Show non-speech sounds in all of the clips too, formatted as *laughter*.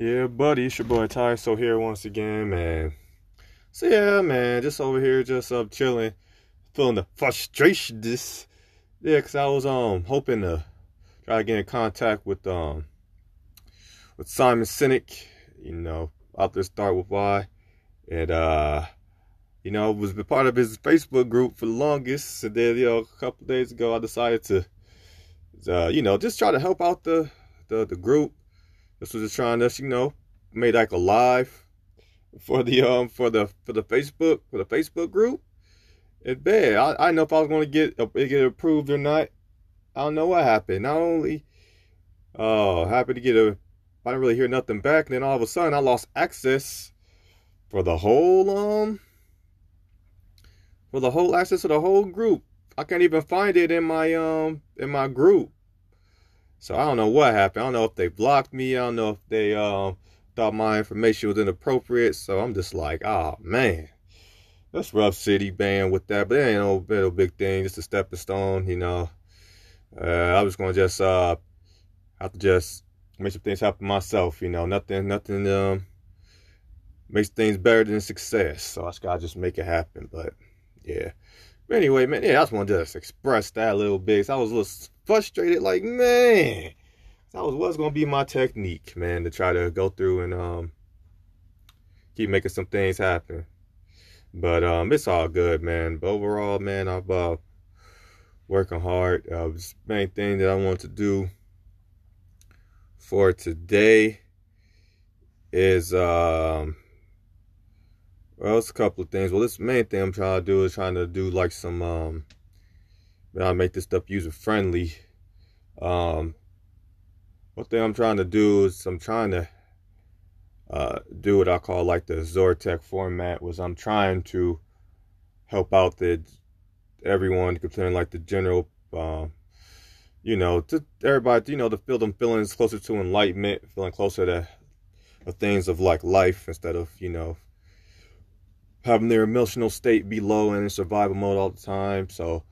Yeah, buddy, it's your boy Ty. So here once again, man. So yeah, man, just over here, just up chilling, feeling the frustration. This, yeah, cause I was um hoping to try to get in contact with um with Simon Sinek, you know, out there start with why, and uh, you know, was part of his Facebook group for the longest, and then you know, a couple days ago, I decided to, uh, you know, just try to help out the the the group this was just trying to, you know, made like a live for the um for the for the Facebook for the Facebook group. It's bad. I, I know if I was gonna get uh, get approved or not. I don't know what happened. Not only uh happy to get a I didn't really hear nothing back, and then all of a sudden I lost access for the whole um for the whole access to the whole group. I can't even find it in my um in my group. So I don't know what happened. I don't know if they blocked me. I don't know if they um, thought my information was inappropriate. So I'm just like, oh man, that's rough city band with that. But it ain't no, no big thing. Just a stepping stone, you know. Uh, I was gonna just uh have to just make some things happen myself. You know, nothing, nothing um makes things better than success. So I just gotta just make it happen. But yeah. But anyway, man, yeah, I just to just express that a little bit. So I was a little frustrated, like, man, that was what's gonna be my technique, man, to try to go through and um keep making some things happen. But um it's all good, man. But overall, man, I've uh working hard. Uh main thing that I want to do for today is um well, it's a couple of things. Well, this main thing I'm trying to do is trying to do like some, um, I'll make this stuff user friendly. Um, one thing I'm trying to do is I'm trying to uh, do what I call like the Zortech format was I'm trying to help out the everyone considering like the general um, you know to everybody you know to feel them feelings closer to enlightenment feeling closer to the things of like life instead of you know having their emotional state be low and in survival mode all the time. So,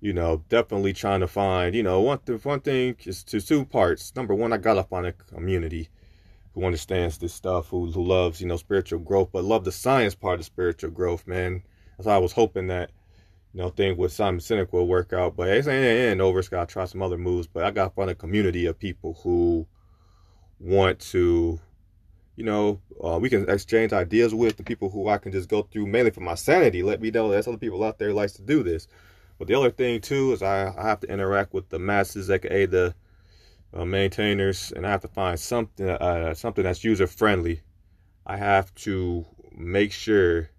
you know, definitely trying to find, you know, one, one thing is to two parts. Number one, I got up on a community who understands this stuff, who, who loves, you know, spiritual growth, but love the science part of spiritual growth, man. That's why I was hoping that, you know, thing with Simon Sinek will work out. But it ain't, ain't over. It's got to try some other moves. But I got up on a community of people who want to you know, uh, we can exchange ideas with the people who I can just go through mainly for my sanity. Let me know there's other people out there likes to do this. But the other thing too is I, I have to interact with the masses, aka the uh, maintainers, and I have to find something uh, something that's user friendly. I have to make sure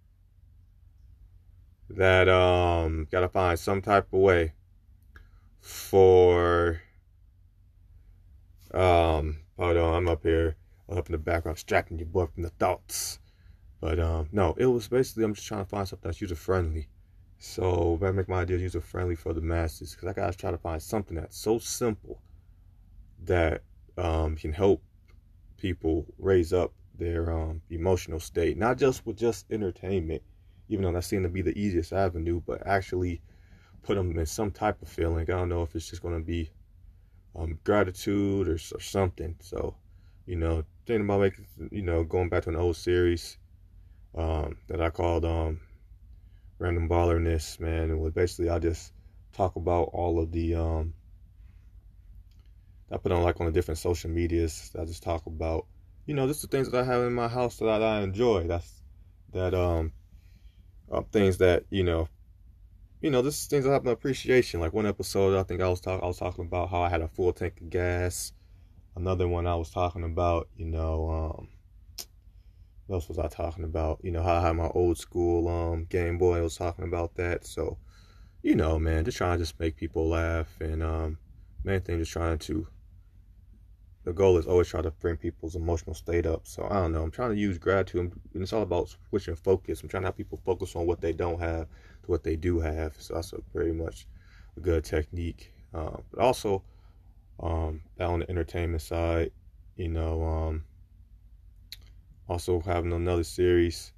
that um gotta find some type of way for um hold on I'm up here up in the background, distracting your boy from the thoughts. But um, no, it was basically I'm just trying to find something that's user friendly. So I make my ideas user friendly for the masses because I gotta try to find something that's so simple that um, can help people raise up their um, emotional state, not just with just entertainment, even though that seemed to be the easiest avenue, but actually put them in some type of feeling. I don't know if it's just gonna be um, gratitude or, or something. So you know, thinking about making, you know, going back to an old series um, that I called um, Random Ballerness, man. And basically I just talk about all of the, um, I put on like on the different social medias. I just talk about, you know, just the things that I have in my house that I enjoy. That's, that, um, uh, things that, you know, you know, is things I have an appreciation. Like one episode, I think I was talking, I was talking about how I had a full tank of gas another one I was talking about, you know, um, what else was I talking about? You know, how I had my old school um, Game Boy. I was talking about that. So, you know, man, just trying to just make people laugh. And um, main thing, just trying to, the goal is always try to bring people's emotional state up. So, I don't know. I'm trying to use gratitude. And it's all about switching focus. I'm trying to have people focus on what they don't have to what they do have. So, that's a very much a good technique. Uh, but also, um, on the entertainment side, you know, um, also having another series,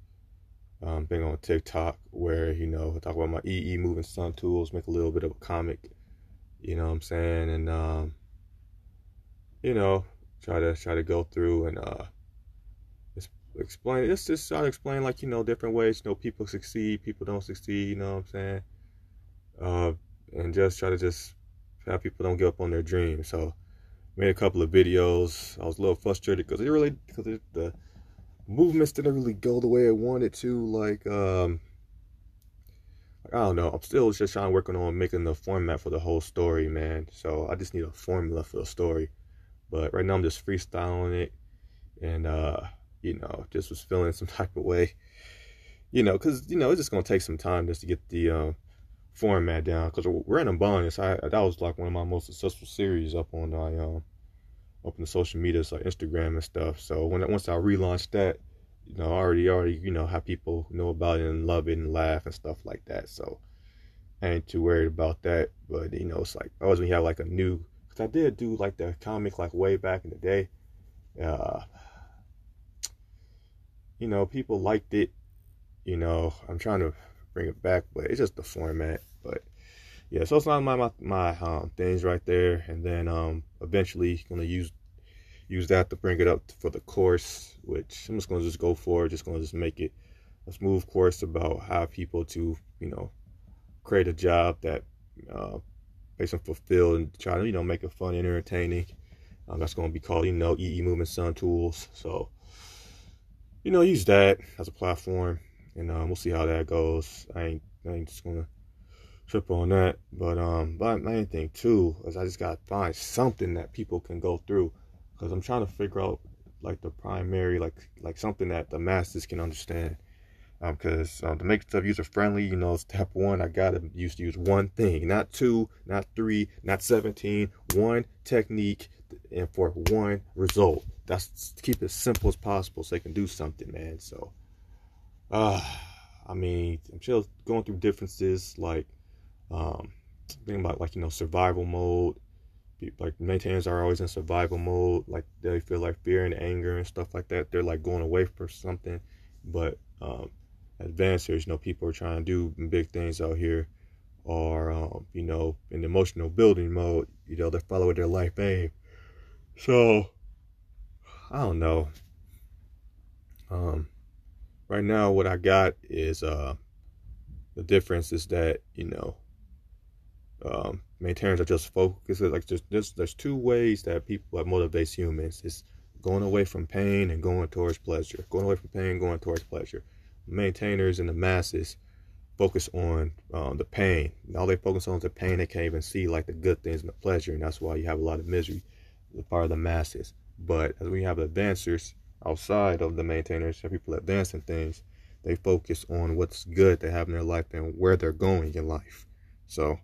um, being on TikTok where, you know, I talk about my EE moving sun tools, make a little bit of a comic, you know what I'm saying? And, um, you know, try to, try to go through and, uh, explain just just try to explain like you know different ways you know people succeed people don't succeed you know what i'm saying? Uh and just try to just have people don't give up on their dreams so made a couple of videos. I was a little frustrated because it really because the movements didn't really go the way i wanted to like um I don't know. I'm still just trying to working on making the format for the whole story, man. So I just need a formula for the story. But right now I'm just freestyling it, and uh, you know, just was feeling *laughs* some type of way, you know, because you know it's just gonna take some time just to get the uh, format down. Because Random Bonus, I that was like one of my most successful series up on my um up on the social medias like Instagram and stuff. So when once I relaunched that, you know, already already you know how people know about it and love it and laugh and stuff like that. So I ain't too worried about that. But you know, it's like always when you have like a new, because I did do like the comic like way back in the day. Uh, you know, people liked it. You know, I'm trying to bring it back, but it's just the format. But yeah, so it's not my my, my um, things right there, and then um, eventually gonna use use that to bring it up for the course, which I'm just gonna just go for. Just gonna just make it a smooth course about how people to you know create a job that uh, makes them fulfilled and try to you know make it fun and entertaining. Um, that's gonna be called you know EE Movement Sun Tools. So you know, use that as a platform, and um, we'll see how that goes. I ain't, I ain't just gonna trip on that, but um, but main thing too is I just gotta find something that people can go through, because I'm trying to figure out like the primary, like like something that the masses can understand. Um, because um, to make stuff user friendly, you know, step one, I gotta use use one thing, not two, not three, not seventeen, one technique, and for one result. That's keep it as simple as possible so they can do something, man. So, uh, I mean, I'm still going through differences like, um, thinking about like you know survival mode. Like maintainers are always in survival mode. Like they feel like fear and anger and stuff like that. They're like going away for something. But um, advancers, you know, people are trying to do big things out here. Or um, you know, in emotional building mode, you know, they're following their life aim. So I don't know. Um, right now, what I got is uh, the difference is that you know, um, maintainers are just focused. Like there's, there's there's two ways that people that motivates humans. is going away from pain and going towards pleasure. Going away from pain, going towards pleasure. Maintainers and the masses focus on um, the pain. All they focus on is the pain. They can't even see like the good things and the pleasure, and that's why you have a lot of misery. The part of the masses. But as we have advancers outside of the maintainers, have people advancing things, they focus on what's good they have in their life and where they're going in life. So,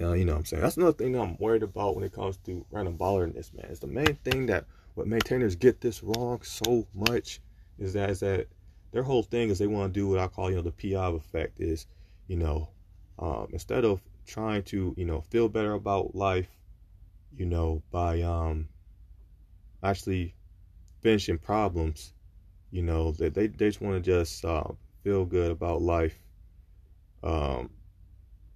uh, you know what I'm saying? That's another thing that I'm worried about when it comes to random ballerness, man. It's the main thing that what maintainers get this wrong so much is that is that their whole thing is they want to do what I call, you know, the Piave effect is, you know, um, instead of trying to, you know, feel better about life, you know, by um actually finishing problems. You know, that they, they just want to just uh, feel good about life, um,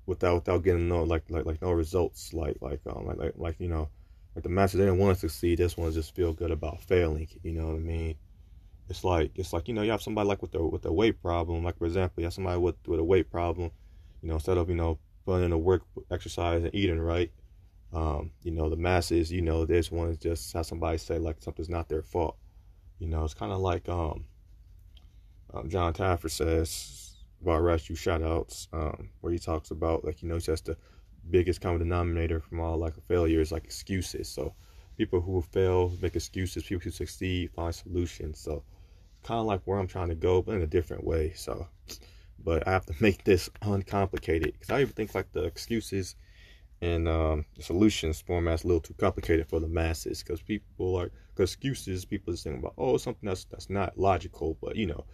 without without getting no like like like no results. Like like um like like, like you know, like the masters they don't want to succeed. They just want to just feel good about failing. You know what I mean? It's like it's like you know you have somebody like with the with a weight problem. Like for example, you have somebody with with a weight problem. You know, instead of you know putting in the work, exercise, and eating right, um, you know, the masses, you know, just want to just have somebody say like something's not their fault. You know, it's kind of like um, um, John Taffer says about rescue shout outs, um, where he talks about like, you know, just the biggest common denominator from all like failures, like excuses. So people who fail make excuses, people who succeed find solutions. So kind of like where I'm trying to go, but in a different way. So, but I have to *laughs* make this uncomplicated because I even think like the excuses and um, the solutions format's a little too complicated for the masses because people cause excuses people are saying about oh something that's that's not logical but you know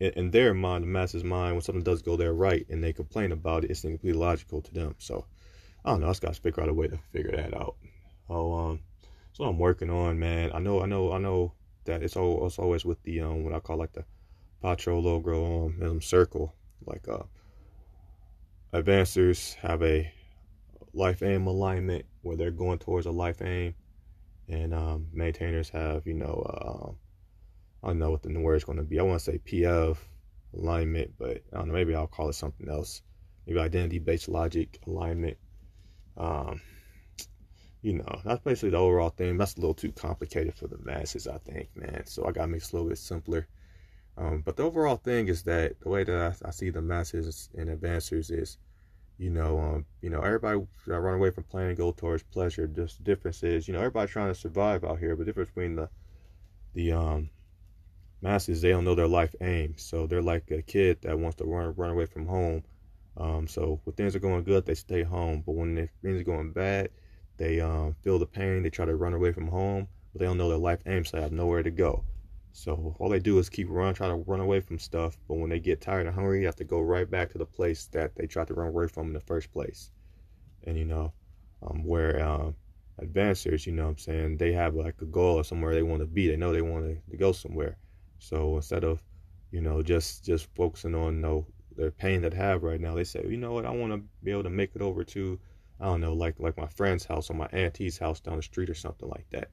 in, in, their mind the masses mind when something does go there right and they complain about it it's completely logical to them. So I don't know I just gotta figure out a way to figure that out. Oh um so I'm working on man. I know I know I know that it's, all, it's always with the um what I call like the Patro logo um circle. Like uh advancers have a life aim alignment where they're going towards a life aim, and um, maintainers have you know uh, I don't know what the new word is going to be. I want to say PF alignment, but I don't know. Maybe I'll call it something else. Maybe identity based logic alignment. Um, you know, that's basically the overall thing. That's a little too complicated for the masses, I think, man. So I gotta make it a little bit simpler. Um, but the overall thing is that the way that I, I see the masses and advancers is, you know, um, you know, everybody run away from pain and go towards pleasure. Just difference is, you know, everybody trying to survive out here. But the difference between the the um masses, they don't know their life aim. So they're like a kid that wants to run run away from home. Um, so when things are going good, they stay home. But when things are going bad, they um, feel the pain. They try to run away from home, but they don't know their life aim, so they have nowhere to go. So all they do is keep running, try to run away from stuff. But when they get tired and hungry, you have to go right back to the place that they tried to run away from in the first place. And you know, um, where um, advancers, you know, what I'm saying they have like a goal or somewhere they want to be. They know they want to go somewhere. So instead of, you know, just just focusing on you know, their pain that they have right now, they say, you know what, I want to be able to make it over to I don't know, like like my friend's house or my auntie's house down the street or something like that.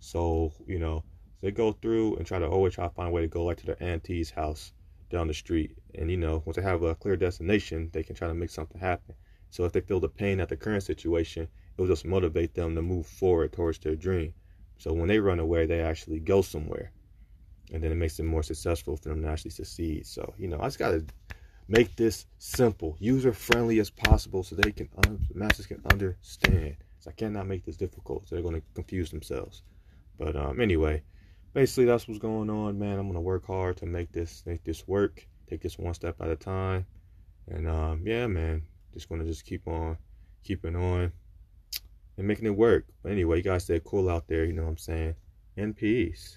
So, you know, they go through and try to always try to find a way to go like to their auntie's house down the street. And you know, once they have a clear destination, they can try to make something happen. So if they feel the pain at the current situation, it will just motivate them to move forward towards their dream. So when they run away, they actually go somewhere. And then it makes them more successful for them to actually succeed. So, you know, I just gotta make this simple, user friendly as possible so they can, the masters can understand. So I cannot make this difficult. So they're going to confuse themselves. But um, anyway, basically that's what's going on, man. I'm going to work hard to make this, make this work, take this one step at a time. And um, yeah, man, just going to just keep on, keeping on and making it work. But anyway, you guys stay cool out there. You know what I'm saying? In peace.